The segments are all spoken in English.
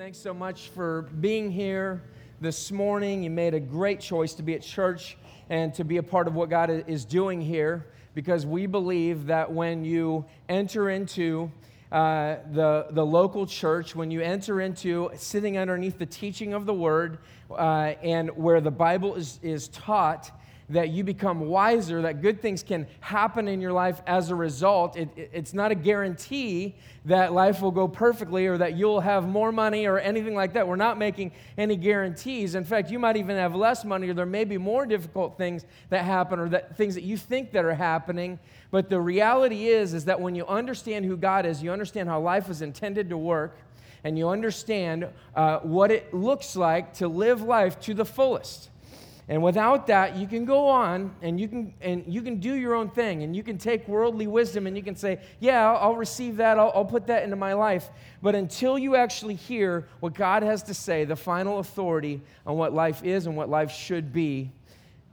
Thanks so much for being here this morning. You made a great choice to be at church and to be a part of what God is doing here because we believe that when you enter into uh, the, the local church, when you enter into sitting underneath the teaching of the word uh, and where the Bible is, is taught, that you become wiser, that good things can happen in your life as a result. It, it, it's not a guarantee that life will go perfectly or that you'll have more money or anything like that. We're not making any guarantees. In fact, you might even have less money or there may be more difficult things that happen or that things that you think that are happening. But the reality is is that when you understand who God is, you understand how life is intended to work and you understand uh, what it looks like to live life to the fullest. And without that, you can go on and you can and you can do your own thing and you can take worldly wisdom and you can say, "Yeah, I'll, receive that. I'll, I'll, put that into my life." But until you actually hear what God has to say, the final authority on what life is and what life should be,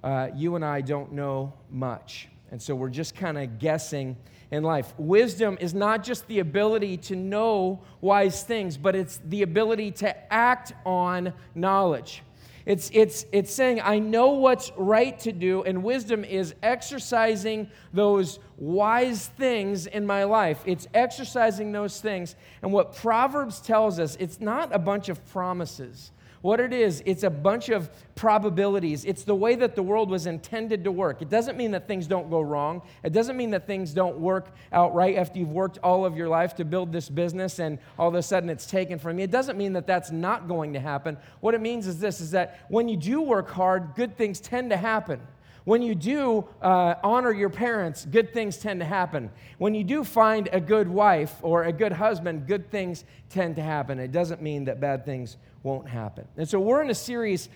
uh, you and I don't know much. And so we're just kind of guessing in life. Wisdom is not just the ability to know wise things, but it's the ability to act on knowledge. It's, it's, it's saying, I know what's right to do, and wisdom is exercising those wise things in my life. It's exercising those things. And what Proverbs tells us, it's not a bunch of promises. What it is, it's a bunch of probabilities. It's the way that the world was intended to work. It doesn't mean that things don't go wrong. It doesn't mean that things don't work out right after you've worked all of your life to build this business and all of a sudden it's taken from you. It doesn't mean that that's not going to happen. What it means is this is that when you do work hard, good things tend to happen. When you do uh, honor your parents, good things tend to happen. When you do find a good wife or a good husband, good things tend to happen. It doesn't mean that bad things won't happen. And so we're in a series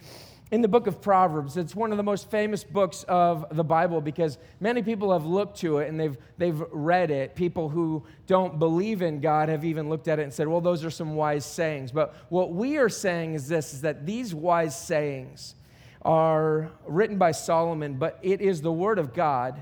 in the book of Proverbs. It's one of the most famous books of the Bible because many people have looked to it and they've, they've read it. People who don't believe in God have even looked at it and said, well, those are some wise sayings. But what we are saying is this is that these wise sayings, are written by Solomon, but it is the Word of God.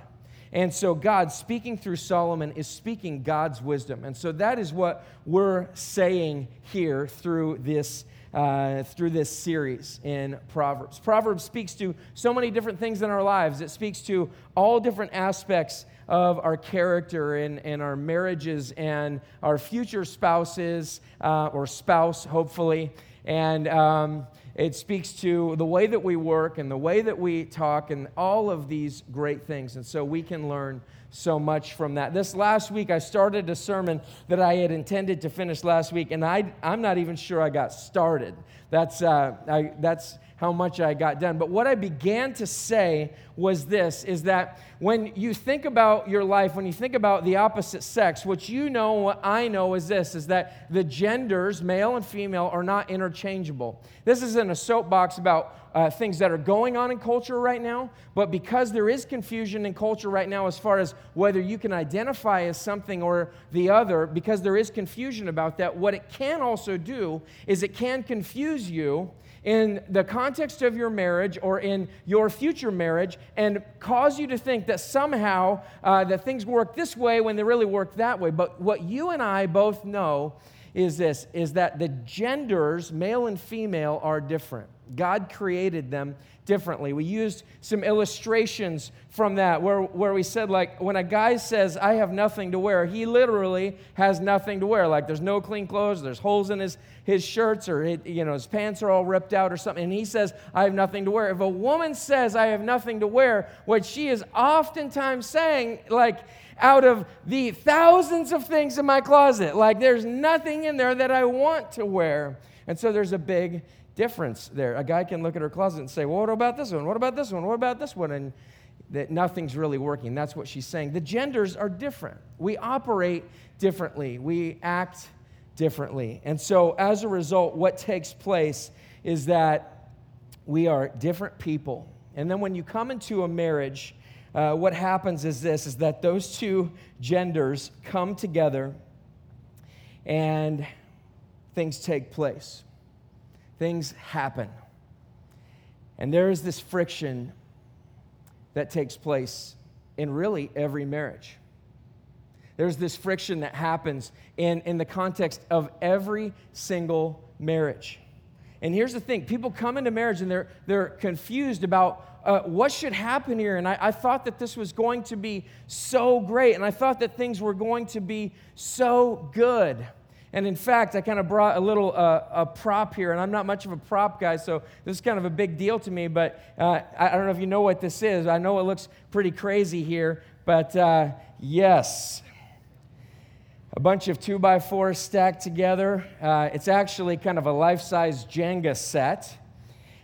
And so, God speaking through Solomon is speaking God's wisdom. And so, that is what we're saying here through this. Uh, through this series in Proverbs. Proverbs speaks to so many different things in our lives. It speaks to all different aspects of our character and, and our marriages and our future spouses uh, or spouse, hopefully. And um, it speaks to the way that we work and the way that we talk and all of these great things. And so we can learn so much from that. This last week, I started a sermon that I had intended to finish last week, and I, I'm not even sure I got started. That's, uh, I, that's how much I got done. But what I began to say was this is that when you think about your life, when you think about the opposite sex, what you know, what I know is this is that the genders, male and female, are not interchangeable. This isn't a soapbox about uh, things that are going on in culture right now, but because there is confusion in culture right now as far as whether you can identify as something or the other, because there is confusion about that, what it can also do is it can confuse you in the context of your marriage or in your future marriage and cause you to think that somehow uh, that things work this way when they really work that way. But what you and i both know is this is that the genders male and female are different god created them differently. We used some illustrations from that where, where we said, like, when a guy says, I have nothing to wear, he literally has nothing to wear. Like, there's no clean clothes, there's holes in his, his shirts, or, it, you know, his pants are all ripped out or something. And he says, I have nothing to wear. If a woman says, I have nothing to wear, what she is oftentimes saying, like, out of the thousands of things in my closet, like, there's nothing in there that I want to wear. And so there's a big difference there. A guy can look at her closet and say, well, what about this one? What about this one? What about this one? And that nothing's really working. That's what she's saying. The genders are different. We operate differently. We act differently. And so as a result, what takes place is that we are different people. And then when you come into a marriage, uh, what happens is this is that those two genders come together and things take place things happen. And there is this friction that takes place in really every marriage. There's this friction that happens in, in the context of every single marriage. And here's the thing people come into marriage and they're, they're confused about uh, what should happen here. And I, I thought that this was going to be so great. And I thought that things were going to be so good. And in fact, I kind of brought a little uh, a prop here, and I'm not much of a prop guy, so this is kind of a big deal to me. But uh, I, don't know if you know what this is. I know it looks pretty crazy here, but uh, yes, a bunch of two by fours stacked together. Uh, it's actually kind of a life-size Jenga set,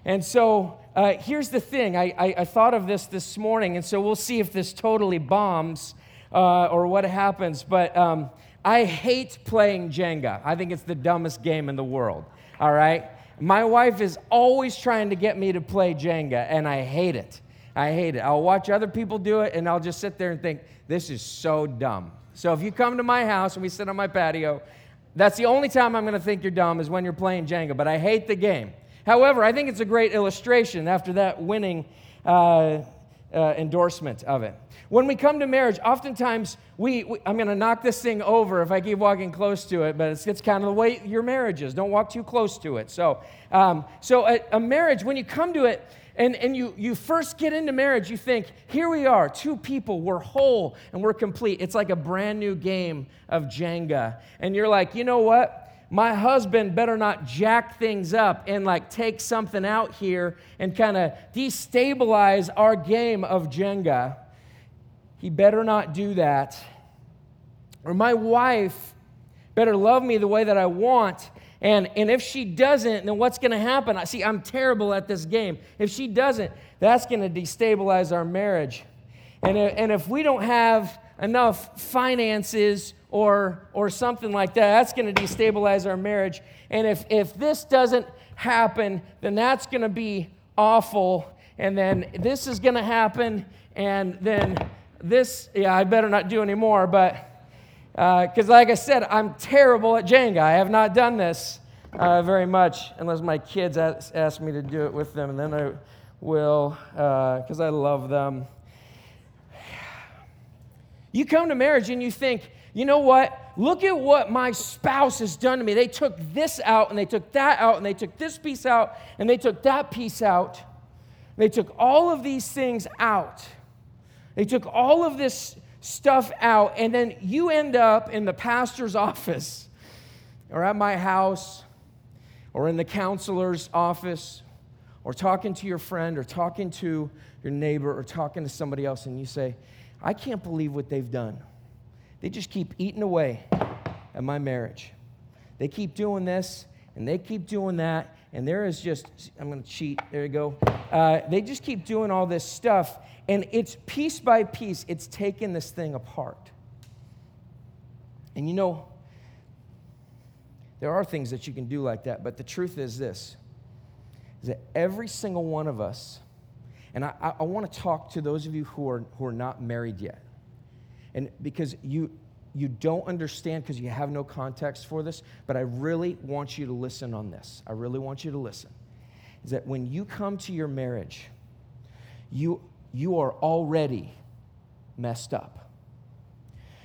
and so. Uh, here's the thing I, I, I, thought of this this morning, and so we'll see if this totally bombs uh, or what happens. But um, I hate playing Jenga. I think it's the dumbest game in the world. All right? My wife is always trying to get me to play Jenga, and I hate it. I hate it. I'll watch other people do it, and I'll just sit there and think, this is so dumb. So if you come to my house and we sit on my patio, that's the only time I'm going to think you're dumb is when you're playing Jenga, but I hate the game. However, I think it's a great illustration after that winning uh, uh, endorsement of it. When we come to marriage, oftentimes we, we I'm going to knock this thing over if I keep walking close to it, but it's, it's kind of the way your marriage is. Don't walk too close to it. So, um, so a, a marriage, when you come to it, and, and you, you first get into marriage, you think, here we are, two people, we're whole and we're complete. It's like a brand new game of Jenga. And you're like, you know what? My husband better not jack things up and like take something out here and kind of destabilize our game of Jenga. He better not do that. Or my wife better love me the way that I want. And, and if she doesn't, then what's going to happen? I see, I'm terrible at this game. If she doesn't, that's going to destabilize our marriage. And, and if we don't have enough finances or, or something like that. That's going to destabilize our marriage. And if, if this doesn't happen, then that's going to be awful. And then this is going to happen. And then this, yeah, I better not do anymore. But because, uh, like I said, I'm terrible at Jenga. I have not done this uh, very much unless my kids ask, ask, me to do it with them. And then I will, because uh, I love them. You come to marriage and you think, you know what? Look at what my spouse has done to me. They took this out and they took that out and they took this piece out and they took that piece out. They took all of these things out. They took all of this stuff out, and then you end up in the pastor's office or at my house or in the counselor's office or talking to your friend or talking to your neighbor or talking to somebody else, and you say, I can't believe what they've done. They just keep eating away at my marriage. They keep doing this and they keep doing that. And there is just, I'm going to cheat. There you go. Uh, they just keep doing all this stuff. And it's piece by piece, it's taking this thing apart. And you know, there are things that you can do like that. But the truth is this is that every single one of us, and I, I, want to talk to those of you who are, who are not married yet. And because you, you don't understand because you have no context for this, but I really want you to listen on this. I really want you to listen. Is that when you come to your marriage, you, you are already messed up.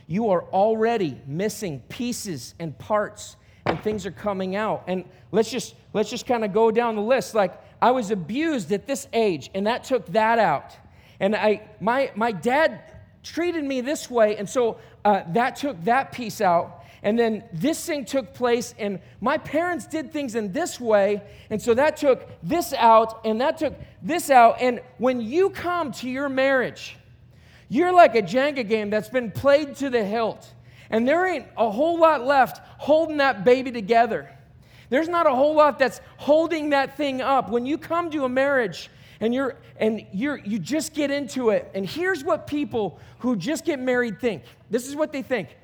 You are already missing pieces and parts and things are coming out. And let's just let's just kind of go down the list. Like I was abused at this age, and that took that out. And I my my dad treated me this way. And so uh, that took that piece out. And then this thing took place, and my parents did things in this way. And so that took this out, and that took this out. And when you come to your marriage, you're like a Jenga game that's been played to the hilt. And there ain't a whole lot left holding that baby together. There's not a whole lot that's holding that thing up. When you come to a marriage, and you're and you're you just get into it and here's what people who just get married think. This is what they think.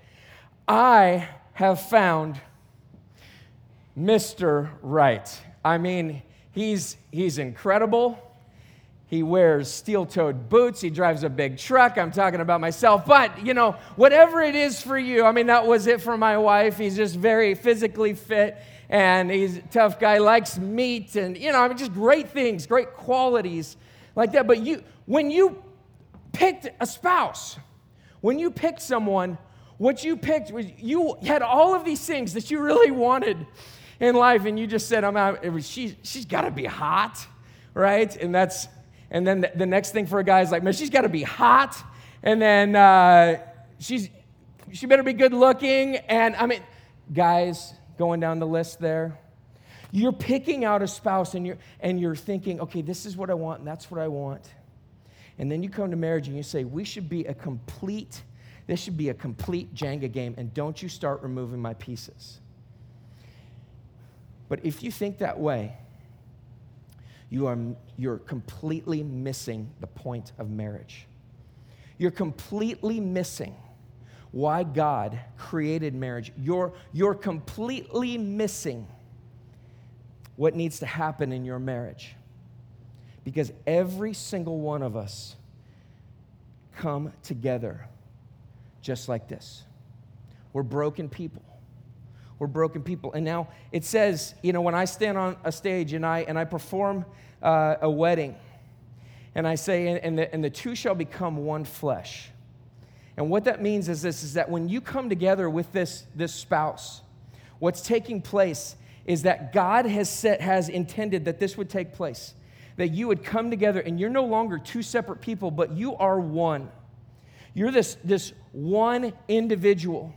I have found mr right. I mean he's he's incredible. He wears steel-toed boots. He drives a big truck. I'm talking about myself but you know whatever it is for you i mean that was it for my wife. He's just very physically fit and he's a tough guy, likes meat, and you know, I mean, just great things, great qualities like that. But you, when you picked a spouse, when you picked someone, what you picked was you had all of these things that you really wanted. in life and you just said, I'm out, she, she's got to be hot, right? And that's, and then the, the, next thing for a guy is like, man, she's got to be hot. And then uh, she's, she better be good looking. And I mean, guys, going down the list there, you're picking out a spouse and you're, and you're thinking, okay, this is what I want and that's what I want. And then you come to marriage and you say, we should be a complete, this should be a complete Jenga game, and don't you start removing my pieces. But if you think that way, you are, you're completely missing the point of marriage. You're completely missing why God created marriage. You're, you're completely missing what needs to happen in your marriage. Because every single one of us come together just like this. We're broken people. We're broken people. And now it says, you know, when I stand on a stage and I, and I perform uh, a wedding, and I say, and the, and the two shall become one flesh. And what that means is this is that when you come together with this, this spouse, what's taking place is that God has set, has intended that this would take place. That you would come together and you're no longer two separate people, but you are one. You're this, this one individual.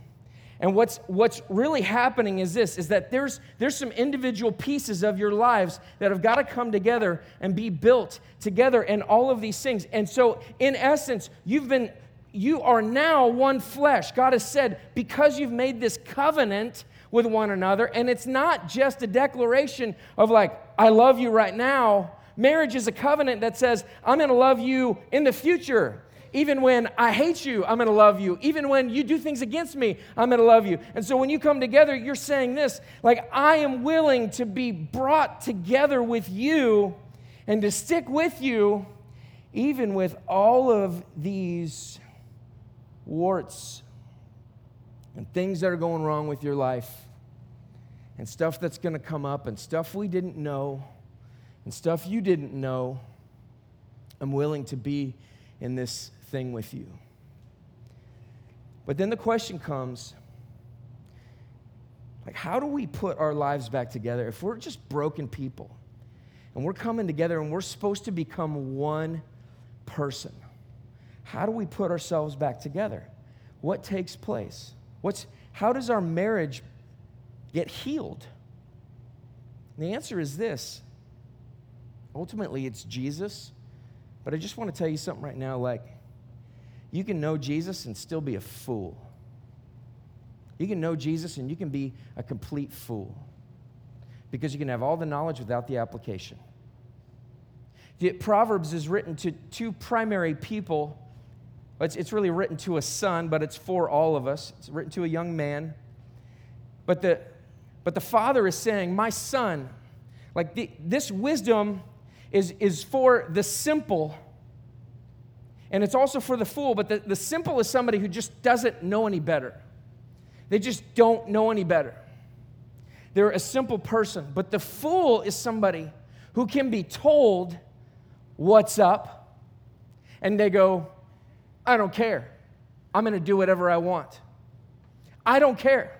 And what's, what's really happening is this is that there's, there's some individual pieces of your lives that have got to come together and be built together and all of these things. And so, in essence, you've been you are now one flesh. God has said, because you've made this covenant with one another, and it's not just a declaration of like, I love you right now. Marriage is a covenant that says, I'm going to love you in the future. Even when I hate you, I'm going to love you. Even when you do things against me, I'm going to love you. And so when you come together, you're saying this like, I am willing to be brought together with you and to stick with you, even with all of these warts and things that are going wrong with your life and stuff that's going to come up and stuff we didn't know and stuff you didn't know. I'm willing to be in this thing with you. But then the question comes like, how do we put our lives back together if we're just broken people and we're coming together and we're supposed to become one person? How do we put ourselves back together? What takes place? What's, how does our marriage get healed? And the answer is this ultimately, it's Jesus. But I just want to tell you something right now like, you can know Jesus and still be a fool. You can know Jesus and you can be a complete fool because you can have all the knowledge without the application. The Proverbs is written to two primary people. It's, it's really written to a son, but it's for all of us. It's written to a young man. But the, but the father is saying, My son, like the, this wisdom is, is for the simple and it's also for the fool, but the, the simple is somebody who just doesn't know any better. They just don't know any better. They're a simple person. But the fool is somebody who can be told what's up, and they go, I don't care. I'm going to do whatever I want. I don't care.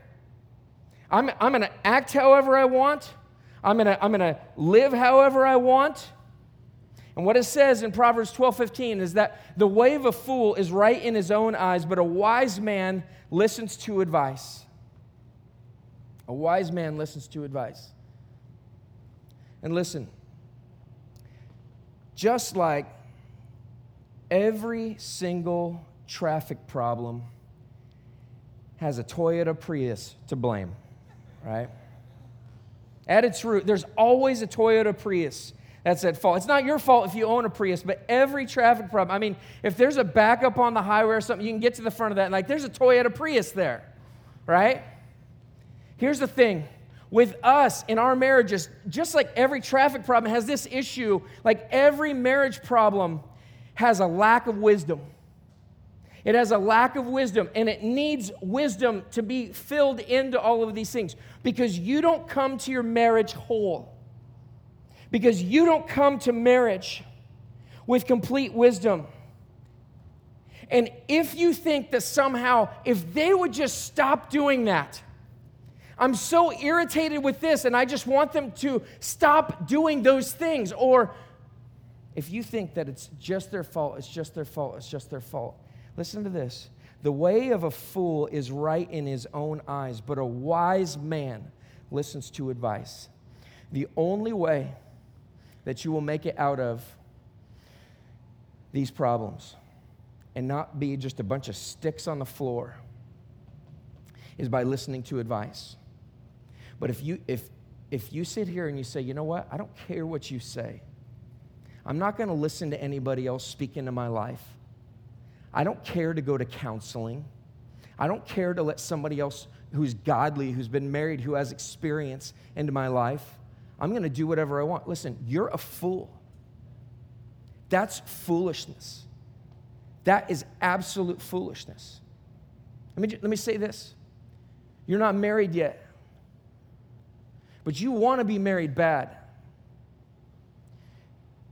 I'm, I'm going to act however I want. I'm going to I'm going to live however I want. And what it says in Proverbs 12 15 is that the way of a fool is right in his own eyes, but a wise man listens to advice. A wise man listens to advice. And listen, just like every single traffic problem has a Toyota Prius to blame, right? At its root, there's always a Toyota Prius that's at fault. It's not your fault if you own a Prius, but every traffic problem. I mean, if there's a backup on the highway or something, you can get to the front of that. And like, there's a Toyota Prius there, right? Here's the thing with us in our marriages, just like every traffic problem has this issue, like every marriage problem has a lack of wisdom. It has a lack of wisdom, and it needs wisdom to be filled into all of these things because you don't come to your marriage whole because you don't come to marriage with complete wisdom. And if you think that somehow, if they would just stop doing that, I'm so irritated with this, and I just want them to stop doing those things. Or if you think that it's just their fault, it's just their fault, it's just their fault. Listen to this. The way of a fool is right in his own eyes, but a wise man listens to advice. The only way that you will make it out of these problems and not be just a bunch of sticks on the floor is by listening to advice. But if you if if you sit here and you say, "You know what? I don't care what you say. I'm not going to listen to anybody else speak into my life. I don't care to go to counseling. I don't care to let somebody else who's godly, who's been married, who has experience into my life. I'm going to do whatever I want." Listen, you're a fool. That's foolishness. That is absolute foolishness. Let me, let me say this you're not married yet, but you want to be married bad.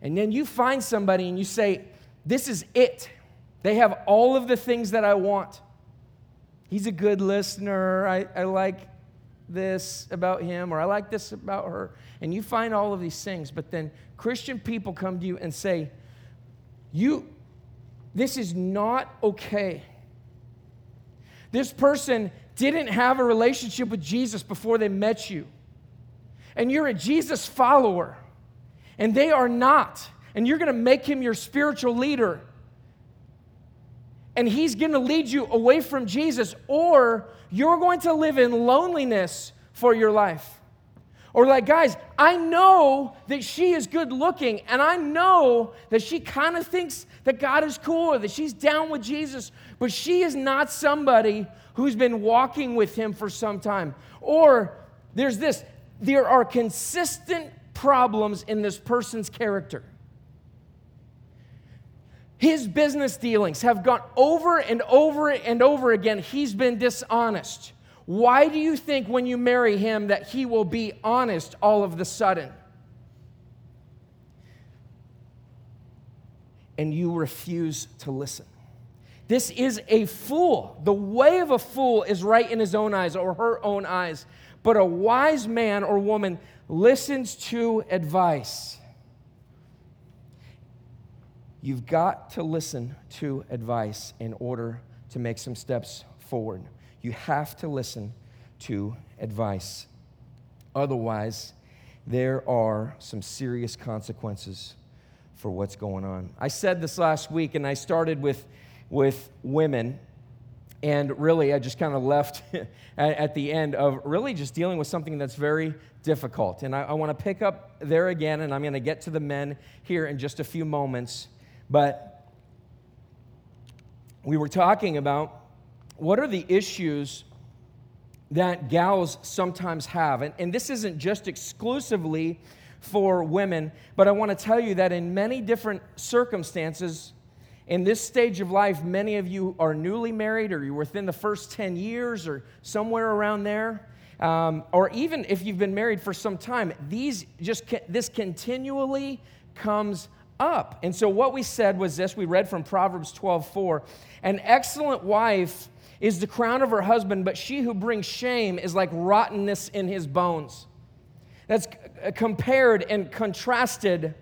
And then you find somebody and you say, This is it. They have all of the things that I want. He's a good listener. I, I like this about him, or I like this about her. And you find all of these things, but then Christian people come to you and say, You, this is not okay. This person didn't have a relationship with Jesus before they met you. And you're a Jesus follower, and they are not. And you're going to make him your spiritual leader. And he's going to lead you away from Jesus, or you're going to live in loneliness for your life. Or, like, guys, I know that she is good looking, and I know that she kind of thinks that God is cool or that she's down with Jesus, but she is not somebody who's been walking with him for some time. Or there's this there are consistent problems in this person's character. His business dealings have gone over and over and over again. He's been dishonest. Why do you think when you marry him that he will be honest all of the sudden? And you refuse to listen. This is a fool. The way of a fool is right in his own eyes or her own eyes. But a wise man or woman listens to advice. You've got to listen to advice in order to make some steps forward. You have to listen to advice. Otherwise, there are some serious consequences for what's going on. I said this last week, and I started with, with women. And really, I just kind of left at, the end of really just dealing with something that's very difficult. And I, I want to pick up there again, and I'm going to get to the men here in just a few moments. But we were talking about what are the issues that gals sometimes have? And, and this isn't just exclusively for women, but I want to tell you that in many different circumstances, in this stage of life, many of you are newly married or you're within the first 10 years or somewhere around there. Um, or even if you've been married for some time, these just this continually comes up. And so what we said was this: we read from Proverbs 12:4, an excellent wife is the crown of her husband, but she who brings shame is like rottenness in his bones. That's compared and contrasted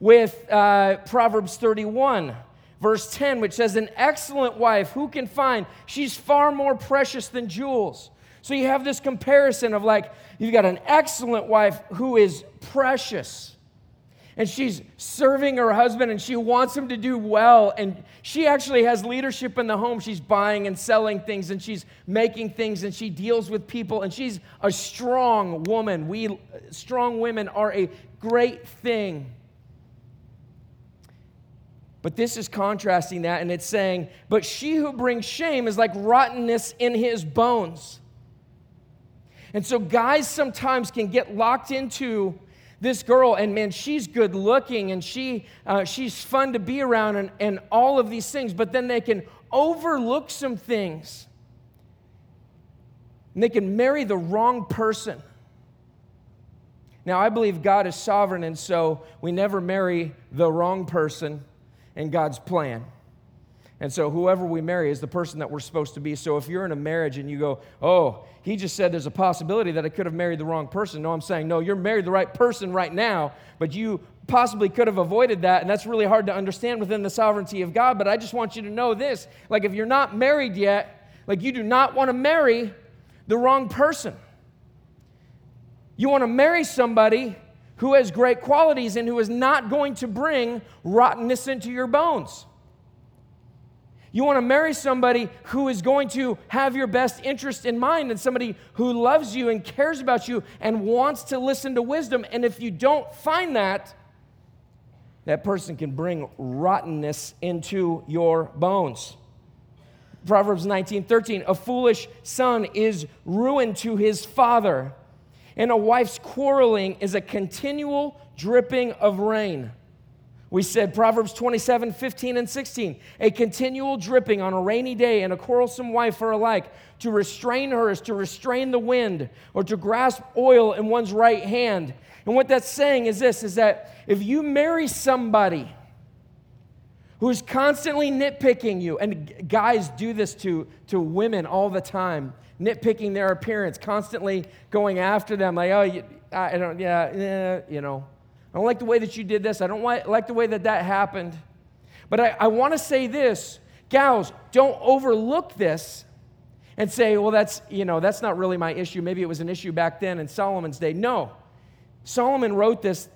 with uh, Proverbs 31, verse 10, which says, An excellent wife, who can find? She's far more precious than jewels. So you have this comparison of like, you've got an excellent wife who is precious and she's serving her husband and she wants him to do well and she actually has leadership in the home she's buying and selling things and she's making things and she deals with people and she's a strong woman we strong women are a great thing but this is contrasting that and it's saying but she who brings shame is like rottenness in his bones and so guys sometimes can get locked into this girl, and man, she's good looking and she, uh, she's fun to be around and, and all of these things, but then they can overlook some things. And they can marry the wrong person. Now, I believe God is sovereign, and so we never marry the wrong person in God's plan. And so, whoever we marry is the person that we're supposed to be. So, if you're in a marriage and you go, Oh, he just said there's a possibility that I could have married the wrong person. No, I'm saying, No, you're married the right person right now, but you possibly could have avoided that. And that's really hard to understand within the sovereignty of God. But I just want you to know this like, if you're not married yet, like, you do not want to marry the wrong person. You want to marry somebody who has great qualities and who is not going to bring rottenness into your bones. You want to marry somebody who is going to have your best interest in mind and somebody who loves you and cares about you and wants to listen to wisdom. And if you don't find that, that person can bring rottenness into your bones. Proverbs 19 13, a foolish son is ruin to his father, and a wife's quarreling is a continual dripping of rain. We said Proverbs 27, 15, and 16. A continual dripping on a rainy day and a quarrelsome wife are alike. To restrain her is to restrain the wind or to grasp oil in one's right hand. And what that's saying is this is that if you marry somebody who's constantly nitpicking you, and guys do this to, to women all the time, nitpicking their appearance, constantly going after them, like, oh, I don't, yeah, yeah, you know. I don't like the way that you did this. I don't like the way that that happened. But I, I want to say this gals, don't overlook this and say, well, that's, you know, that's not really my issue. Maybe it was an issue back then in Solomon's day. No. Solomon wrote this.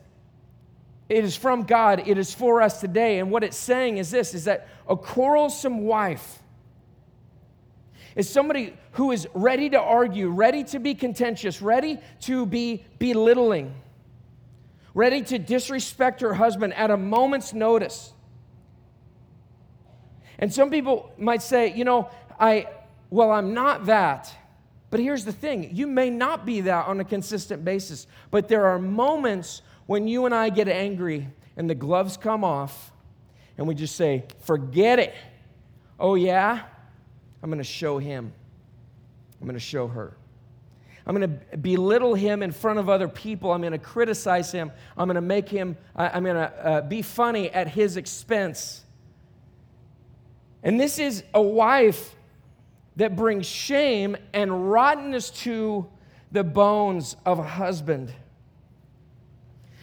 It is from God. It is for us today. And what it's saying is this is that a quarrelsome wife is somebody who is ready to argue, ready to be contentious, ready to be belittling ready to disrespect her husband at a moment's notice. And some people might say, you know, I, well, I'm not that. But here's the thing you may not be that on a consistent basis, but there are moments when you and I get angry and the gloves come off and we just say, forget it. Oh, yeah? I'm going to show him. I'm going to show her. I'm going to belittle him in front of other people. I'm going to criticize him. I'm going to make him, I'm going to uh, be funny at his expense. And this is a wife that brings shame and rottenness to the bones of a husband.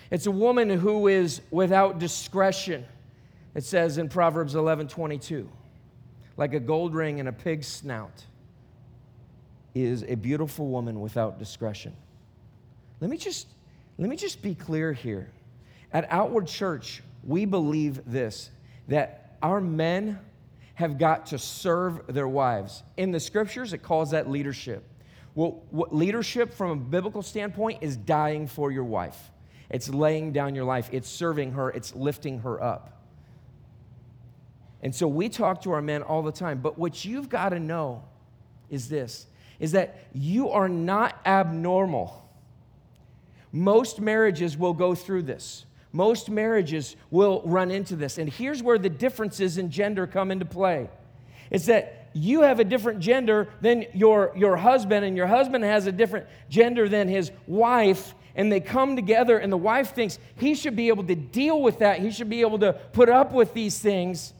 It's a woman who is without discretion. It says in Proverbs 11 22, like a gold ring in a pig's snout is a beautiful woman without discretion. Let me just let me just be clear here. At Outward Church, we believe this that our men have got to serve their wives. In the scriptures, it calls that leadership. Well, what leadership from a biblical standpoint is dying for your wife. It's laying down your life, it's serving her, it's lifting her up. And so we talk to our men all the time. But what you've got to know is this is that you are not abnormal. Most marriages will go through this. Most marriages will run into this. And here's where the differences in gender come into play. It's that you have a different gender than your, your husband, and your husband has a different gender than his wife, and they come together, and the wife thinks he should be able to deal with that. He should be able to put up with these things.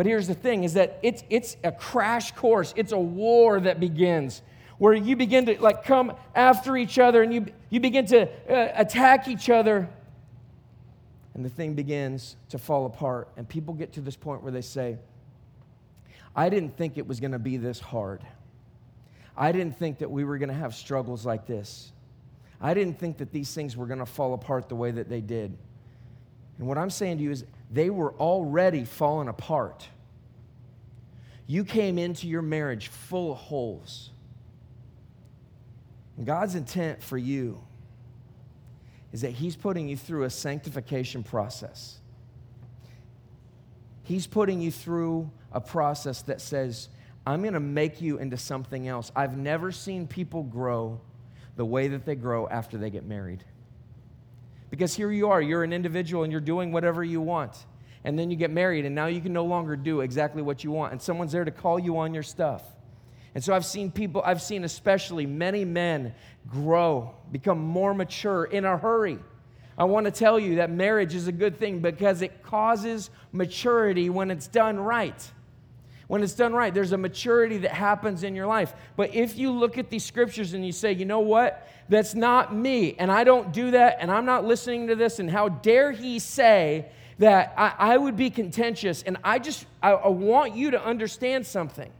But here's the thing is that it's, it's a crash course. It's a war that begins where you begin to like come after each other and you, you begin to uh, attack each other. And the thing begins to fall apart. And people get to this point where they say, I didn't think it was going to be this hard. I didn't think that we were going to have struggles like this. I didn't think that these things were going to fall apart the way that they did. And what I'm saying to you is, they were already falling apart. You came into your marriage full of holes. And God's intent for you is that He's putting you through a sanctification process. He's putting you through a process that says, I'm going to make you into something else. I've never seen people grow the way that they grow after they get married. Because here you are, you're an individual and you're doing whatever you want. And then you get married, and now you can no longer do exactly what you want. And someone's there to call you on your stuff. And so I've seen people, I've seen especially many men grow, become more mature in a hurry. I want to tell you that marriage is a good thing because it causes maturity when it's done right. When it's done right. There's a maturity that happens in your life. But if you look at these scriptures and you say, you know what? That's not me, and I don't do that, and I'm not listening to this, and how dare he say that I, I would be contentious? And I just, I, I want you to understand something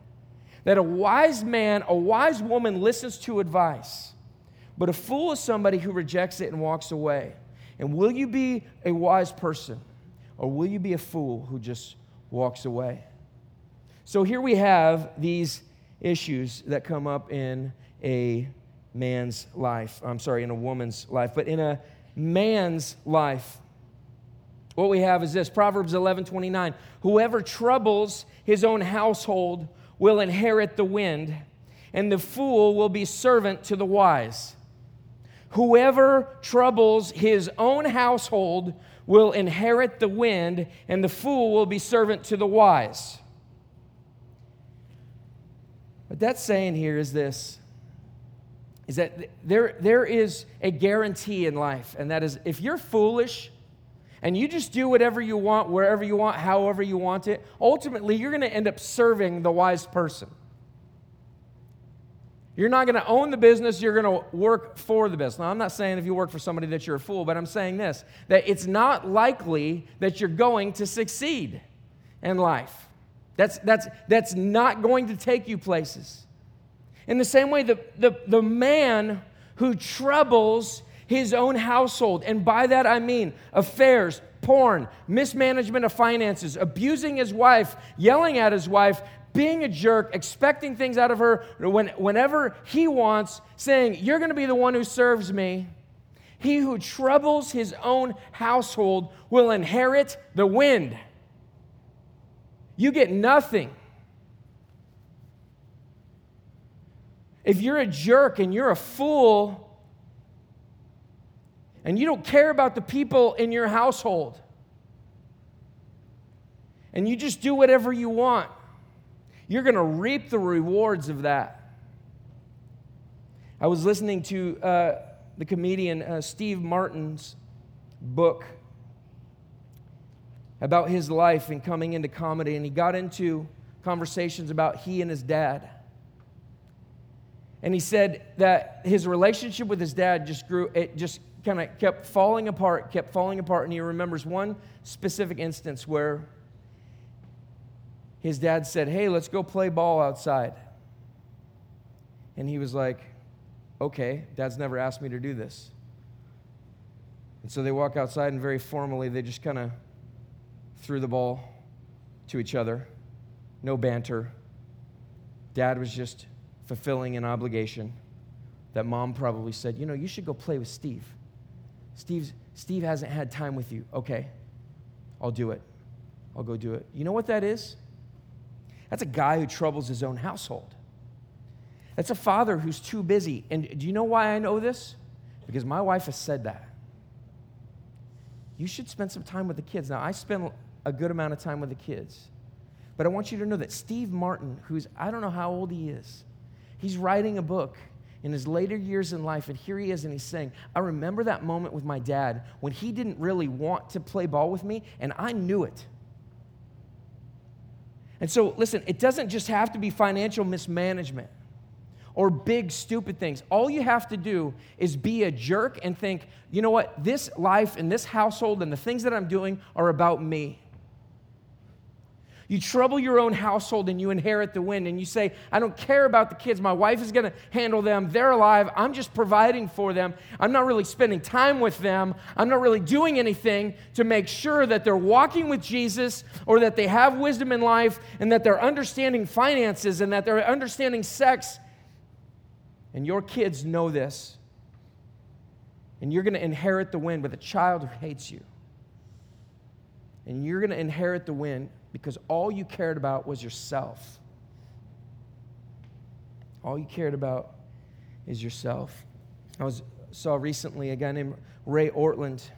that a wise man, a wise woman listens to advice, but a fool is somebody who rejects it and walks away. And will you be a wise person, or will you be a fool who just walks away? So here we have these issues that come up in a man's life. I'm sorry, in a woman's life, but in a man's life, what we have is this Proverbs 11 29. Whoever troubles his own household will inherit the wind, and the fool will be servant to the wise. Whoever troubles his own household will inherit the wind, and the fool will be servant to the wise. What that's saying here is this is that there, there is a guarantee in life, and that is if you're foolish and you just do whatever you want, wherever you want, however you want it, ultimately you're going to end up serving the wise person. You're not going to own the business, you're going to work for the business. Now, I'm not saying if you work for somebody that you're a fool, but I'm saying this that it's not likely that you're going to succeed in life. That's, that's, that's not going to take you places. In the same way, the, the, the man who troubles his own household, and by that I mean affairs, porn, mismanagement of finances, abusing his wife, yelling at his wife, being a jerk, expecting things out of her when, whenever he wants, saying, You're going to be the one who serves me. He who troubles his own household will inherit the wind. You get nothing. If you're a jerk and you're a fool and you don't care about the people in your household and you just do whatever you want, you're going to reap the rewards of that. I was listening to uh, the comedian uh, Steve Martin's book about his life and coming into comedy, and he got into conversations about he and his dad. And he said that his relationship with his dad just grew, it just kind of kept falling apart, kept falling apart. And he remembers one specific instance where his dad said, Hey, let's go play ball outside. And he was like, Okay, dad's never asked me to do this. And so they walk outside, and very formally, they just kind of threw the ball to each other. No banter. Dad was just fulfilling an obligation that mom probably said, You know, you should go play with Steve. Steve's, Steve hasn't had time with you. Okay, I'll do it. I'll go do it. You know what that is? That's a guy who troubles his own household. That's a father who's too busy. And do you know why I know this? Because my wife has said that. You should spend some time with the kids. Now, I spend a good amount of time with the kids. But I want you to know that Steve Martin, who's, I don't know how old he is, he's writing a book in his later years in life, and here he is, and he's saying, I remember that moment with my dad when he didn't really want to play ball with me, and I knew it. And so, listen, it doesn't just have to be financial mismanagement or big, stupid things. All you have to do is be a jerk and think, you know what, this life and this household and the things that I'm doing are about me. You trouble your own household and you inherit the wind, and you say, I don't care about the kids. My wife is going to handle them. They're alive. I'm just providing for them. I'm not really spending time with them. I'm not really doing anything to make sure that they're walking with Jesus or that they have wisdom in life and that they're understanding finances and that they're understanding sex. And your kids know this. And you're going to inherit the wind with a child who hates you. And you're going to inherit the wind because all you cared about was yourself. All you cared about is yourself. I was saw recently a guy named Ray Ortlund.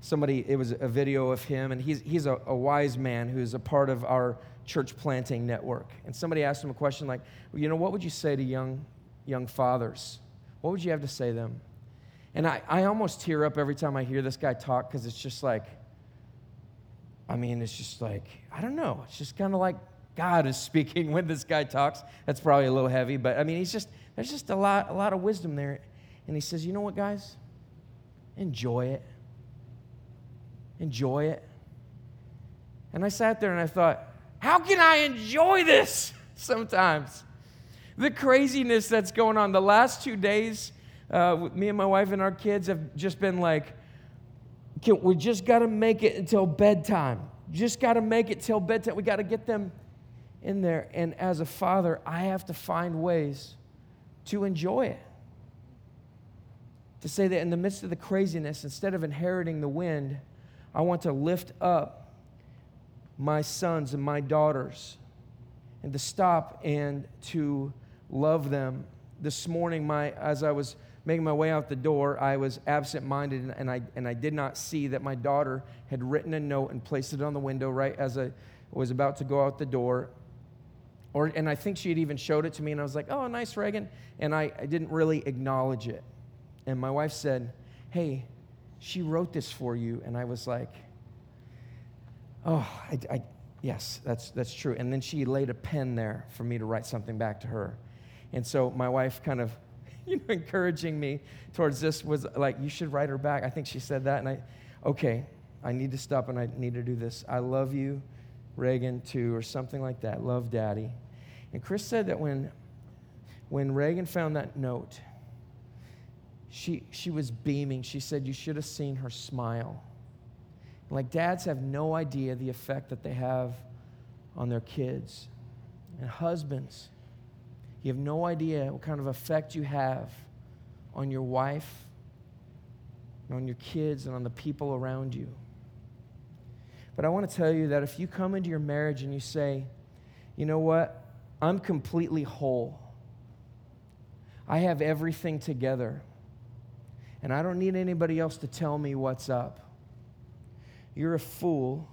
Somebody, it was a video of him, and he's, he's a, a wise man who's a part of our church planting network. And somebody asked him a question like, well, you know, what would you say to young, young fathers? What would you have to say to them? And I, I almost tear up every time I hear this guy talk because it's just like, I mean, it's just like, I don't know. It's just kind of like God is speaking when this guy talks. That's probably a little heavy, but I mean, he's just, there's just a lot, a lot of wisdom there. And he says, you know what, guys? Enjoy it. Enjoy it. And I sat there and I thought, how can I enjoy this sometimes? The craziness that's going on. The last two days, uh, me and my wife and our kids have just been like, we just got to make it until bedtime. Just got to make it till bedtime. We got to get them in there. And as a father, I have to find ways to enjoy it. To say that in the midst of the craziness, instead of inheriting the wind, I want to lift up my sons and my daughters and to stop and to love them. This morning, my, as I was making my way out the door, I was absent minded and I, and I did not see that my daughter had written a note and placed it on the window right as I was about to go out the door. Or, and I think she had even showed it to me, and I was like, oh, nice, Reagan. And I, I didn't really acknowledge it. And my wife said, hey, she wrote this for you. And I was like, oh, I, I, yes, that's, that's true. And then she laid a pen there for me to write something back to her. And so my wife kind of you know, encouraging me towards this was like, you should write her back. I think she said that. And I, okay, I need to stop and I need to do this. I love you, Reagan, too, or something like that. Love daddy. And Chris said that when, when Reagan found that note, she, she was beaming. She said, You should have seen her smile. Like dads have no idea the effect that they have on their kids. And husbands, you have no idea what kind of effect you have on your wife, and on your kids, and on the people around you. But I want to tell you that if you come into your marriage and you say, you know what, I'm completely whole, I have everything together, and I don't need anybody else to tell me what's up, you're a fool,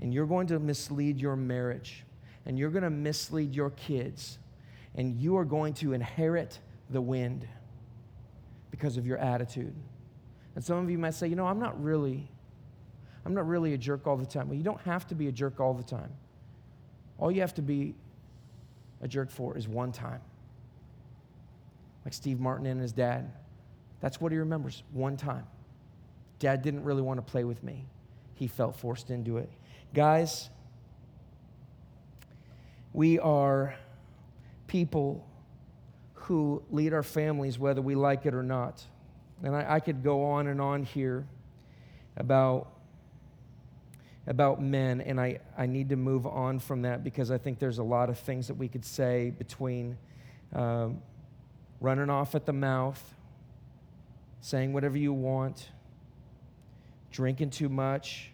and you're going to mislead your marriage, and you're going to mislead your kids and you are going to inherit the wind because of your attitude. And some of you might say, you know, I'm not really, I'm not really a jerk all the time. Well, you don't have to be a jerk all the time. All you have to be a jerk for is one time. Like Steve Martin and his dad. That's what he remembers one time. Dad didn't really want to play with me, he felt forced into it. Guys, we are people who lead our families, whether we like it or not. And I, I could go on and on here about, about men, and I, I need to move on from that because I think there's a lot of things that we could say between um, running off at the mouth, saying whatever you want, drinking too much,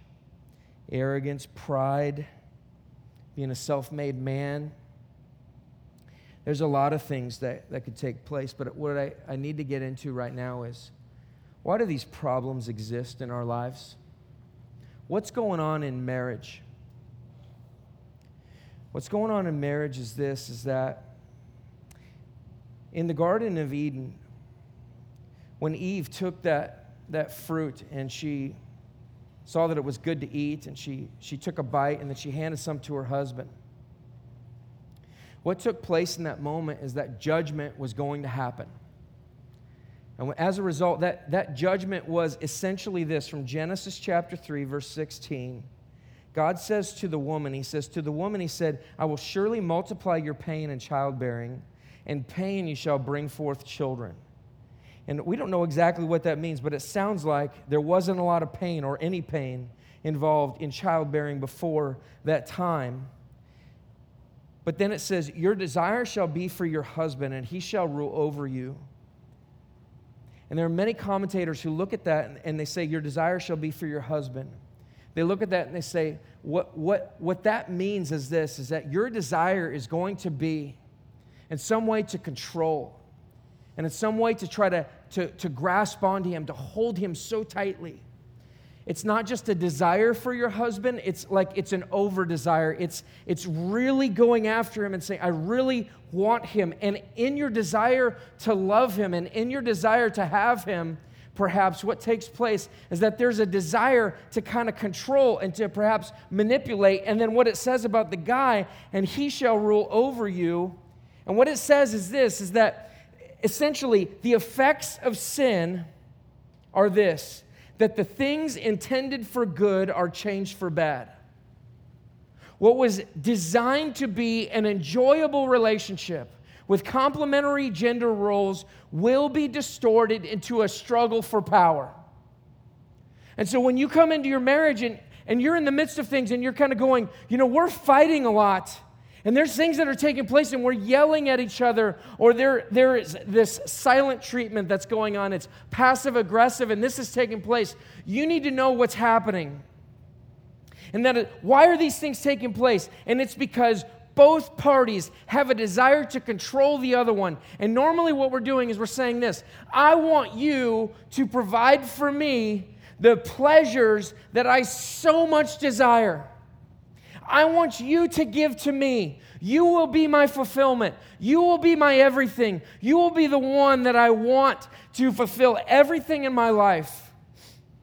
arrogance, pride, being a self made man there's a lot of things that, that could take place, but what I, I need to get into right now is why do these problems exist in our lives? What's going on in marriage? What's going on in marriage is this is that in the Garden of Eden, when Eve took that, that fruit and she saw that it was good to eat and she, she took a bite and then she handed some to her husband what took place in that moment is that judgment was going to happen. And as a result, that, that judgment was essentially this from Genesis chapter 3, verse 16. God says to the woman, He says, To the woman, He said, I will surely multiply your pain and childbearing, and pain you shall bring forth children. And we don't know exactly what that means, but it sounds like there wasn't a lot of pain or any pain involved in childbearing before that time. But then it says, Your desire shall be for your husband, and he shall rule over you. And there are many commentators who look at that and they say, Your desire shall be for your husband. They look at that and they say, what, what, what that means is this is that your desire is going to be in some way to control and in some way to try to, to, to grasp onto him, to hold him so tightly it's not just a desire for your husband, it's like it's an over desire. It's, it's really going after him and saying, I really want him. And in your desire to love him and in your desire to have him, perhaps what takes place is that there's a desire to kind of control and to perhaps manipulate. And then what it says about the guy, and he shall rule over you. And what it says is this is that essentially the effects of sin are this that the things intended for good are changed for bad. What was designed to be an enjoyable relationship with complementary gender roles will be distorted into a struggle for power. And so when you come into your marriage and, and you're in the midst of things and you're kind of going, you know, we're fighting a lot. And there's things that are taking place, and we're yelling at each other, or there, there is this silent treatment that's going on. It's passive aggressive, and this is taking place. You need to know what's happening. And that why are these things taking place? And it's because both parties have a desire to control the other one. And normally, what we're doing is we're saying this I want you to provide for me the pleasures that I so much desire. I want you to give to me. You will be my fulfillment. You will be my everything. You will be the one that I want to fulfill everything in my life.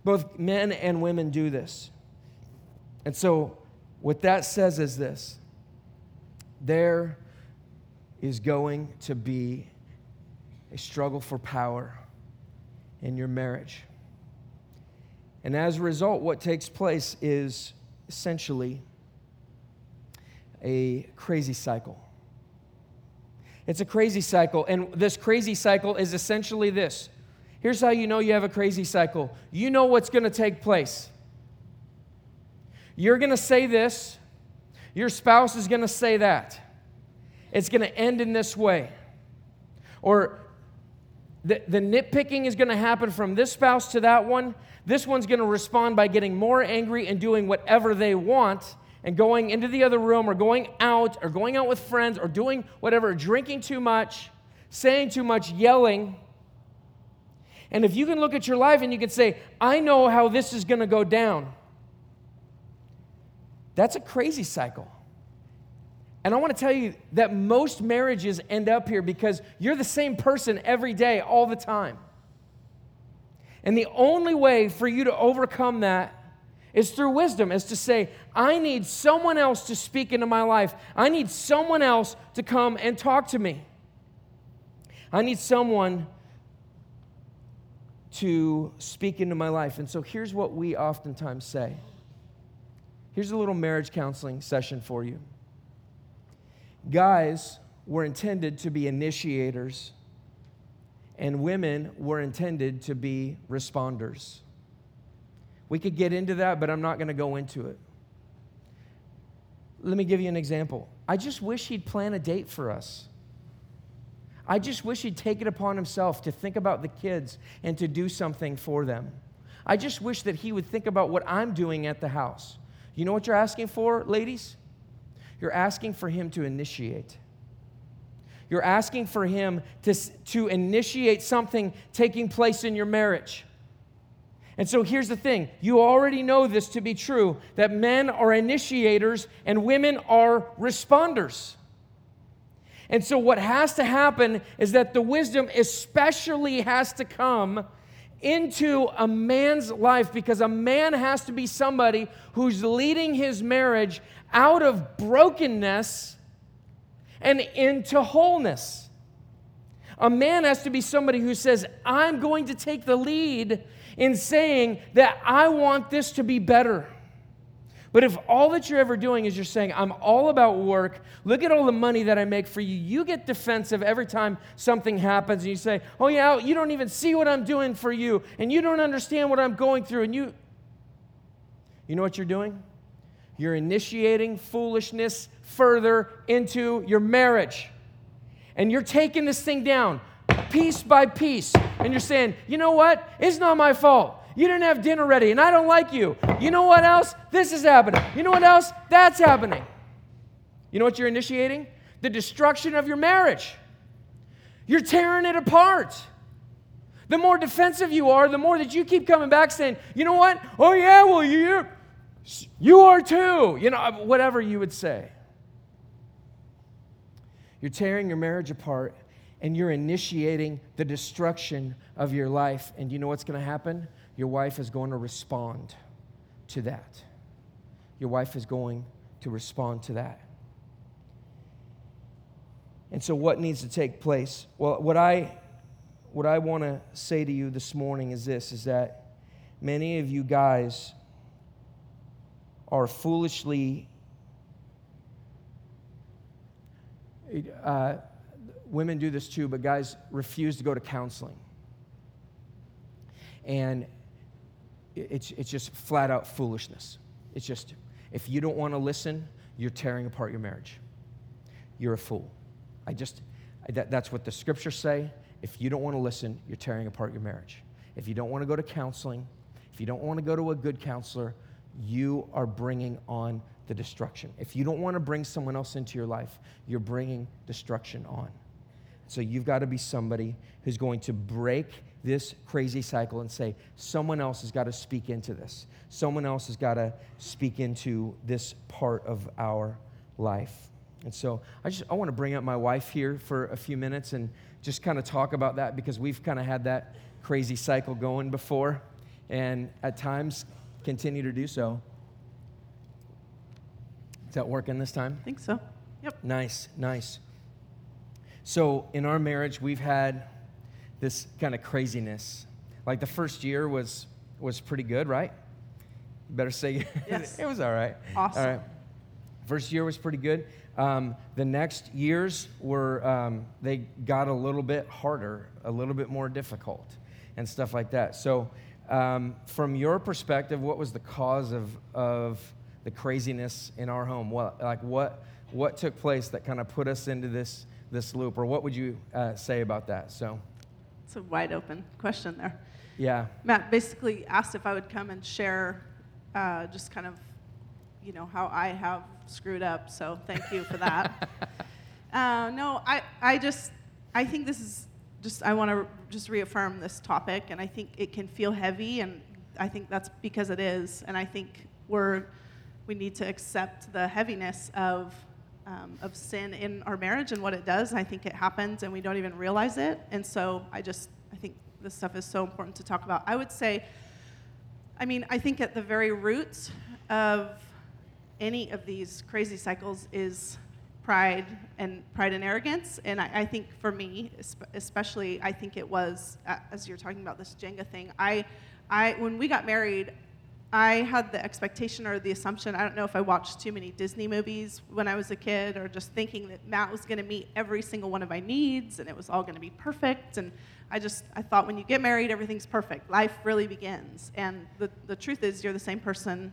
Both men and women do this. And so, what that says is this there is going to be a struggle for power in your marriage. And as a result, what takes place is essentially a crazy cycle. It's a crazy cycle. And this crazy cycle is essentially this. Here's how you know you have a crazy cycle you know what's going to take place. You're going to say this, your spouse is going to say that. It's going to end in this way. Or the, the nitpicking is going to happen from this spouse to that one. This one's going to respond by getting more angry and doing whatever they want and going into the other room or going out or going out with friends or doing whatever, drinking too much, saying too much, yelling. And if you can look at your life and you can say, I know how this is going to go down, that's a crazy cycle. And I want to tell you that most marriages end up here because you're the same person every day, all the time. And the only way for you to overcome that is through wisdom, is to say, I need someone else to speak into my life. I need someone else to come and talk to me. I need someone to speak into my life. And so here's what we oftentimes say. Here's a little marriage counseling session for you. Guys were intended to be initiators, and women were intended to be responders. We could get into that, but I'm not going to go into it. Let me give you an example. I just wish he'd plan a date for us. I just wish he'd take it upon himself to think about the kids and to do something for them. I just wish that he would think about what I'm doing at the house. You know what you're asking for, ladies? You're asking for him to initiate. You're asking for him to, to initiate something taking place in your marriage. And so here's the thing you already know this to be true that men are initiators and women are responders. And so, what has to happen is that the wisdom especially has to come into a man's life because a man has to be somebody who's leading his marriage out of brokenness and into wholeness. A man has to be somebody who says, I'm going to take the lead in saying that I want this to be better. But if all that you're ever doing is you're saying, I'm all about work, look at all the money that I make for you, you get defensive every time something happens and you say, Oh, yeah, you don't even see what I'm doing for you, and you don't understand what I'm going through, and you. You know what you're doing? You're initiating foolishness further into your marriage. And you're taking this thing down piece by piece. And you're saying, you know what? It's not my fault. You didn't have dinner ready, and I don't like you. You know what else? This is happening. You know what else? That's happening. You know what you're initiating? The destruction of your marriage. You're tearing it apart. The more defensive you are, the more that you keep coming back saying, you know what? Oh, yeah, well, you're, you are too. You know, whatever you would say. You're tearing your marriage apart and you're initiating the destruction of your life. And you know what's going to happen? Your wife is going to respond to that. Your wife is going to respond to that. And so, what needs to take place? Well, what I, what I want to say to you this morning is this is that many of you guys are foolishly uh, women do this too, but guys refuse to go to counseling. And it's, it's just flat out foolishness. It's just, if you don't want to listen, you're tearing apart your marriage. You're a fool. I just, that, that's what the scriptures say. If you don't want to listen, you're tearing apart your marriage. If you don't want to go to counseling, if you don't want to go to a good counselor, you are bringing on the destruction. If you don't want to bring someone else into your life, you're bringing destruction on. So you've got to be somebody who's going to break this crazy cycle and say, someone else has got to speak into this. Someone else has got to speak into this part of our life. And so I just I want to bring up my wife here for a few minutes and just kind of talk about that because we've kind of had that crazy cycle going before and at times continue to do so. Is that working this time? I think so. Yep. Nice, nice. So in our marriage, we've had this kind of craziness. Like the first year was was pretty good, right? You better say yes. it was all right. Awesome. All right. First year was pretty good. Um, the next years were um, they got a little bit harder, a little bit more difficult, and stuff like that. So, um, from your perspective, what was the cause of of the craziness in our home? What like what what took place that kind of put us into this this loop, or what would you uh, say about that? So, it's a wide open question there. Yeah. Matt basically asked if I would come and share uh, just kind of, you know, how I have screwed up. So thank you for that. uh, no, I, I just, I think this is just, I want to just reaffirm this topic, and I think it can feel heavy, and I think that's because it is, and I think we're, we need to accept the heaviness of um, of sin in our marriage and what it does. I think it happens and we don't even realize it. And so I just, I think this stuff is so important to talk about. I would say, I mean, I think at the very roots of any of these crazy cycles is pride and pride and arrogance. And I, I think for me, especially, I think it was as you're talking about this Jenga thing. I, I when we got married, I had the expectation or the assumption, I don't know if I watched too many Disney movies when I was a kid or just thinking that Matt was going to meet every single one of my needs and it was all going to be perfect. And I just, I thought when you get married, everything's perfect. Life really begins. And the, the truth is, you're the same person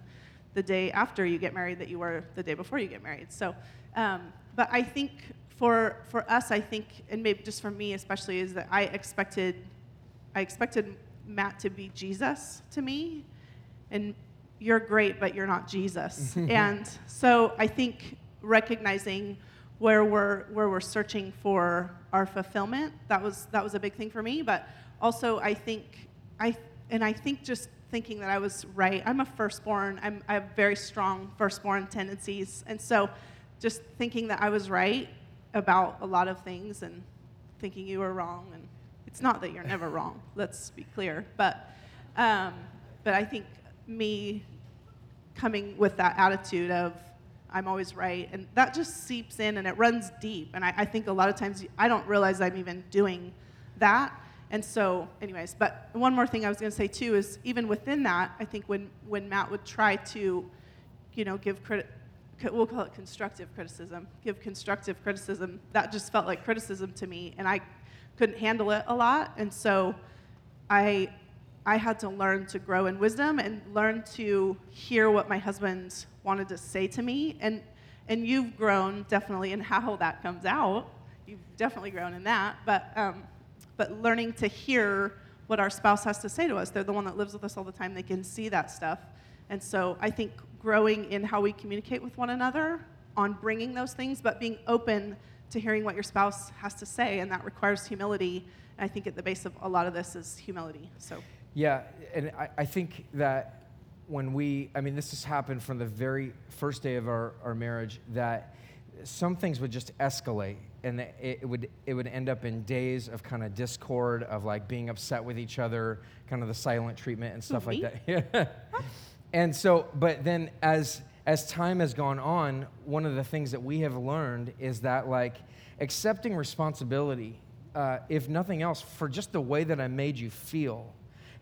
the day after you get married that you were the day before you get married. So, um, but I think for, for us, I think, and maybe just for me especially, is that I expected, I expected Matt to be Jesus to me and you're great, but you're not Jesus. and so I think recognizing where we're where we're searching for our fulfillment that was that was a big thing for me. But also I think I and I think just thinking that I was right. I'm a firstborn. I'm, I have very strong firstborn tendencies, and so just thinking that I was right about a lot of things and thinking you were wrong and it's not that you're never wrong let's be clear but um, but i think me coming with that attitude of I'm always right. And that just seeps in and it runs deep. And I, I, think a lot of times I don't realize I'm even doing that. And so, anyways, but one more thing I was going to say too is even within that, I think when, when Matt would try to, you know, give credit, we'll call it constructive criticism, give constructive criticism, that just felt like criticism to me. And I couldn't handle it a lot. And so I I had to learn to grow in wisdom and learn to hear what my husband wanted to say to me. And, and you've grown definitely in how that comes out. You've definitely grown in that. But, um, but learning to hear what our spouse has to say to us. They're the one that lives with us all the time. They can see that stuff. And so I think growing in how we communicate with one another on bringing those things, but being open to hearing what your spouse has to say, and that requires humility. And I think at the base of a lot of this is humility. So. Yeah, and I, I think that when we, I mean, this has happened from the very first day of our, our marriage, that some things would just escalate and it, it would it would end up in days of kind of discord, of like being upset with each other, kind of the silent treatment and stuff like that. Yeah. and so, but then as as time has gone on, one of the things that we have learned is that like accepting responsibility, uh, if nothing else, for just the way that I made you feel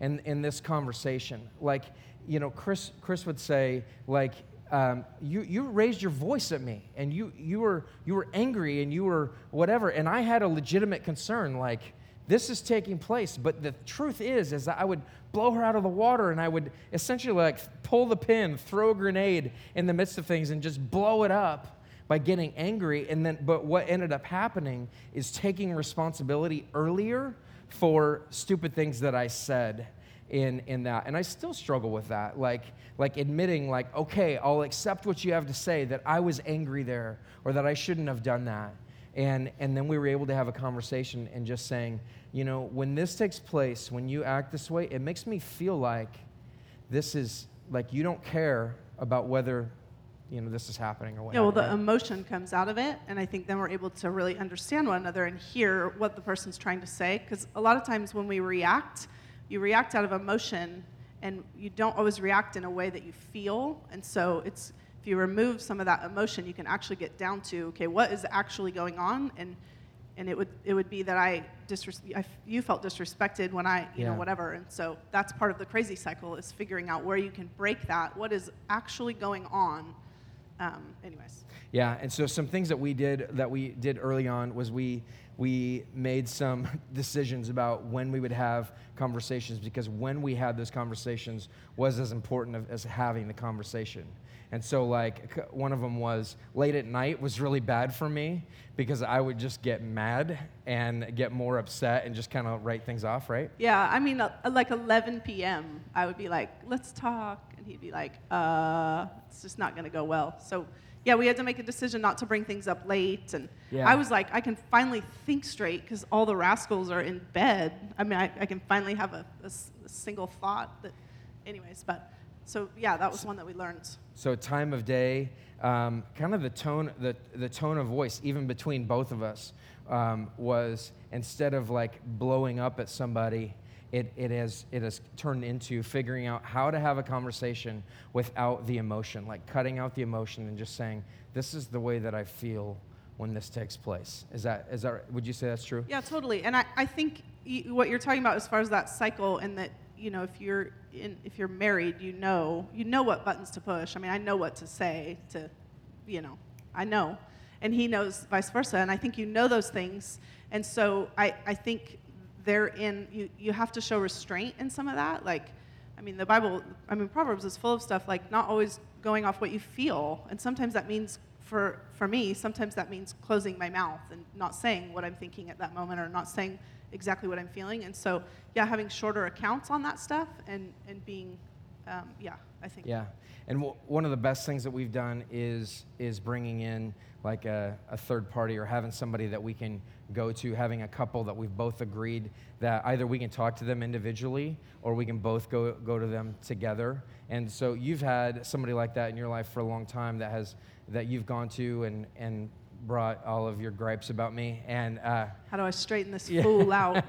in, in this conversation. Like, you know, Chris, Chris would say, like, um, you, you raised your voice at me and you, you, were, you were angry and you were whatever. And I had a legitimate concern, like, this is taking place. But the truth is, is that I would blow her out of the water and I would essentially like pull the pin, throw a grenade in the midst of things and just blow it up by getting angry. And then, but what ended up happening is taking responsibility earlier for stupid things that I said in, in that. And I still struggle with that. Like, like admitting, like, okay, I'll accept what you have to say that I was angry there or that I shouldn't have done that. And, and then we were able to have a conversation and just saying, you know, when this takes place, when you act this way, it makes me feel like this is like you don't care about whether, you know, this is happening or what. Yeah, well, the emotion comes out of it, and I think then we're able to really understand one another and hear what the person's trying to say. Because a lot of times when we react, you react out of emotion, and you don't always react in a way that you feel. And so it's if you remove some of that emotion, you can actually get down to okay, what is actually going on, and and it would it would be that I disres- I, you felt disrespected when I you Yeah. know whatever, and so that's part of the crazy cycle is figuring out where you can break that. What is actually going on? Um, anyways, Yeah, and so some things that we did that we did early on was we we made some decisions about when we would have conversations because when we had those conversations was as important as having the conversation. And so like one of them was late at night was really bad for me because I would just get mad and get more upset and just kind of write things off, right? yeah, I mean uh, like 11 p.m. I would be like, let's talk, and he'd be like, uh, it's just not going to go well. So yeah, we had to make a decision not to bring things up late, and Yeah. I was like, I can finally think straight because all the rascals are in bed. I mean, I, I can finally have a single thought that, anyways, but. So yeah, that was one that we learned. So time of day, um, kind of the tone, the, the tone of voice, even between both of us, um, was instead of like blowing up at somebody, it, it, has, it has turned into figuring out how to have a conversation without the emotion, like cutting out the emotion and just saying, this is the way that I feel when this takes place. Is that, is that, would you say that's true? Yeah, totally. And I, I think what you're talking about as far as that cycle and that, you know, if you're in, if you're married, you know, you know what buttons to push. I mean, I know what to say to, you know, I know. And he knows vice versa. And I think you know those things. And so I, I think they're in, you, you have to show restraint in some of that. Like, I mean, the Bible, I mean, Proverbs is full of stuff like not always going off what you feel. And sometimes that means, for, for me, sometimes that means closing my mouth and not saying what I'm thinking at that moment or not saying exactly what I'm feeling. And so, yeah, having shorter accounts on that stuff and, and being, um, yeah, I think. Yeah, and w- one of the best things that we've done is is bringing in like a, a third party or having somebody that we can go to, having a couple that we've both agreed that either we can talk to them individually or we can both go go to them together. And so you've had somebody like that in your life for a long time that has that you've gone to and and brought all of your gripes about me and. Uh, How do I straighten this Yeah. fool out?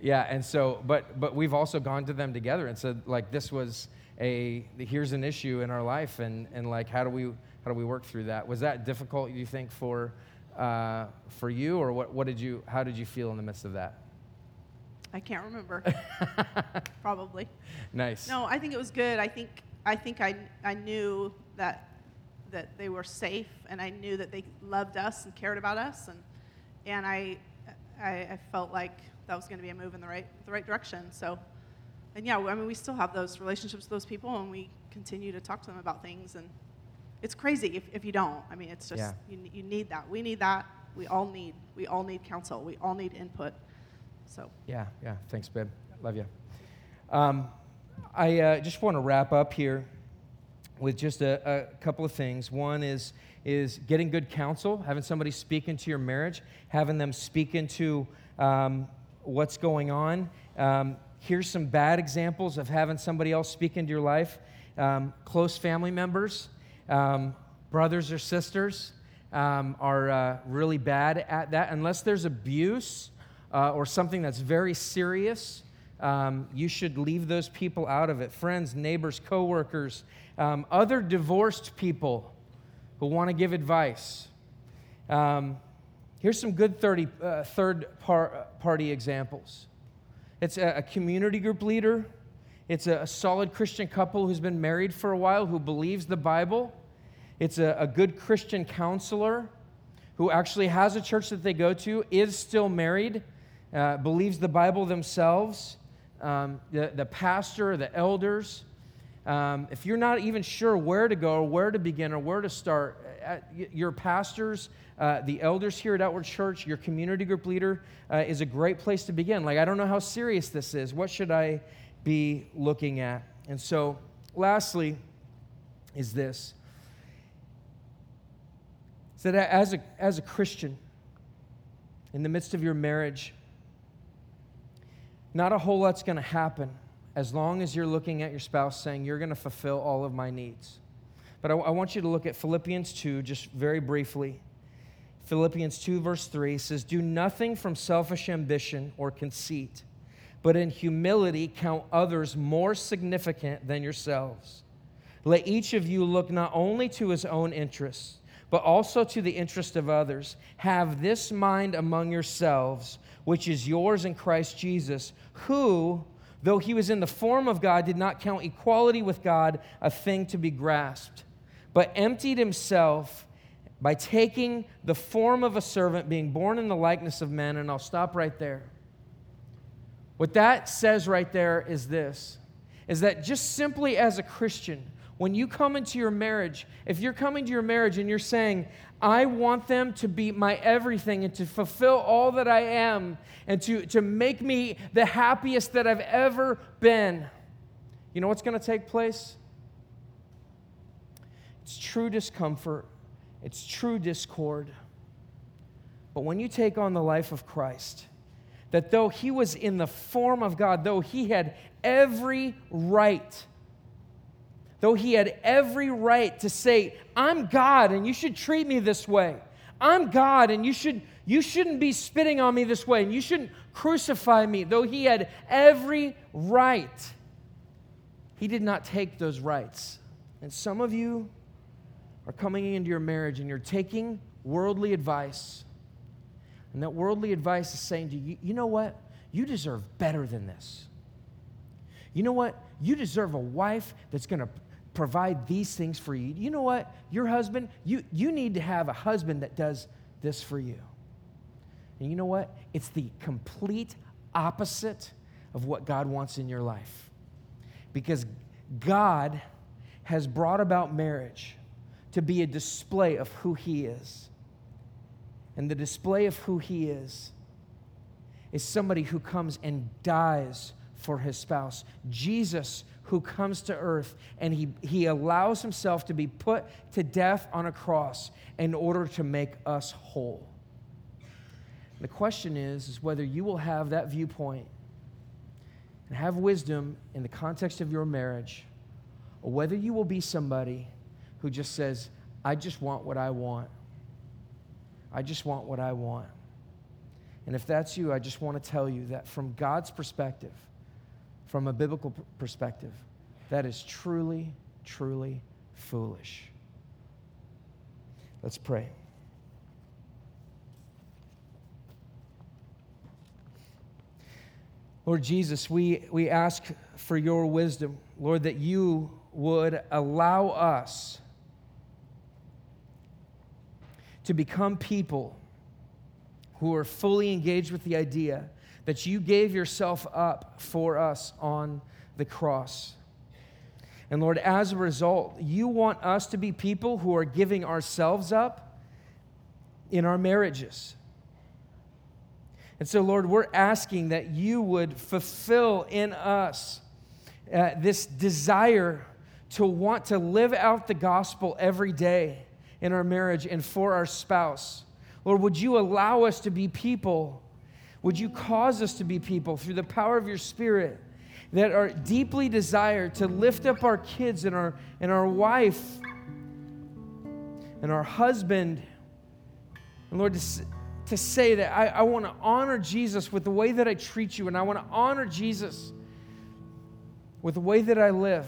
yeah, and so, but but we've also gone to them together and said like this was a here's an issue in our life and and like how do we how do we work through that? Was that difficult? You think for uh, for you or what what did you how did you feel in the midst of that? I can't remember. Probably. Nice. No, I think it was good. I think I think I I knew that that they were safe, and I knew that they loved us and cared about us, and and I I, I felt like that was going to be a move in the right the right direction. So, and yeah, I mean, we still have those relationships with those people, and we continue to talk to them about things, and it's crazy if, if you don't. I mean, it's just Yeah. you, you need that. We need that. We all need we all need counsel. We all need input. So. Yeah, yeah. Thanks, babe. Love you. Um, I uh, just want to wrap up here with just a, a couple of things. One is is getting good counsel, having somebody speak into your marriage, having them speak into um, what's going on. Um, here's some bad examples of having somebody else speak into your life: um, close family members, um, brothers or sisters, um, are uh, really bad at that. Unless there's abuse uh, or something that's very serious, um, you should leave those people out of it. Friends, neighbors, coworkers, um, other divorced people who want to give advice. Um, here's some good 30, uh, third par- party examples. It's a, a community group leader. It's a, a, solid Christian couple who's been married for a while who believes the Bible. It's a, a good Christian counselor who actually has a church that they go to, is still married, uh, believes the Bible themselves. Um, the, the pastor, the elders. Um, if you're not even sure where to go or where to begin or where to start, your pastors, uh, the elders here at Outward Church, your community group leader uh, is a great place to begin. Like, I don't know how serious this is. What should I be looking at? And so, lastly, is this is that as a, as a Christian, in the midst of your marriage, not a whole lot's going to happen as long as you're looking at your spouse saying, You're going to fulfill all of my needs. But I, I, want you to look at Philippians 2 just very briefly. Philippians 2, verse 3 says, Do nothing from selfish ambition or conceit, but in humility count others more significant than yourselves. Let each of you look not only to his own interests, but also to the interest of others. Have this mind among yourselves, which is yours in Christ Jesus, who, though he was in the form of God, did not count equality with God a thing to be grasped, but emptied himself by taking the form of a servant, being born in the likeness of men. And I'll stop right there. What that says right there is this is that just simply as a Christian, when you come into your marriage, if you're coming to your marriage and you're saying, I want them to be my everything and to fulfill all that I am and to, to make me the happiest that I've ever been, you know what's going to take place? It's true discomfort, it's true discord. But when you take on the life of Christ, that though he was in the form of God, though he had every right though he had every right to say, I'm God and you should treat me this way. I'm God and you, should, you shouldn't be spitting on me this way and you shouldn't crucify me. Though he had every right, he did not take those rights. And some of you are coming into your marriage and you're taking worldly advice. And that worldly advice is saying to you, you know what? You deserve better than this. You know what? You deserve a wife that's going to provide these things for you. You know what? Your husband, you, you need to have a husband that does this for you. And you know what? It's the complete opposite of what God wants in your life. Because God has brought about marriage to be a display of who He is. And the display of who He is is somebody who comes and dies for his spouse. Jesus who comes to earth and he, he allows himself to be put to death on a cross in order to make us whole. The question is, is whether you will have that viewpoint and have wisdom in the context of your marriage, or whether you will be somebody who just says, I just want what I want. I just want what I want. And if that's you, I just want to tell you that from God's perspective, from a biblical perspective, that is truly, truly foolish. Let's pray. Lord Jesus, we, we ask for your wisdom, Lord, that you would allow us to become people who are fully engaged with the idea that you gave yourself up for us on the cross. And Lord, as a result, you want us to be people who are giving ourselves up in our marriages. And so, Lord, we're asking that you would fulfill in us uh, this desire to want to live out the gospel every day in our marriage and for our spouse. Lord, would you allow us to be people would you cause us to be people through the power of your Spirit that are deeply desired to lift up our kids and our, and our wife and our husband And Lord, to, to say that I, I want to honor Jesus with the way that I treat you, and I want to honor Jesus with the way that I live.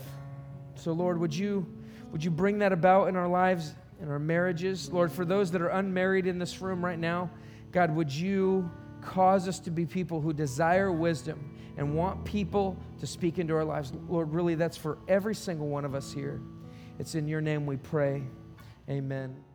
So, Lord, would you, would you bring that about in our lives, in our marriages? Lord, for those that are unmarried in this room right now, God, would you cause us to be people who desire wisdom and want people to speak into our lives? Lord, really, that's for every single one of us here. It's in your name we pray. Amen.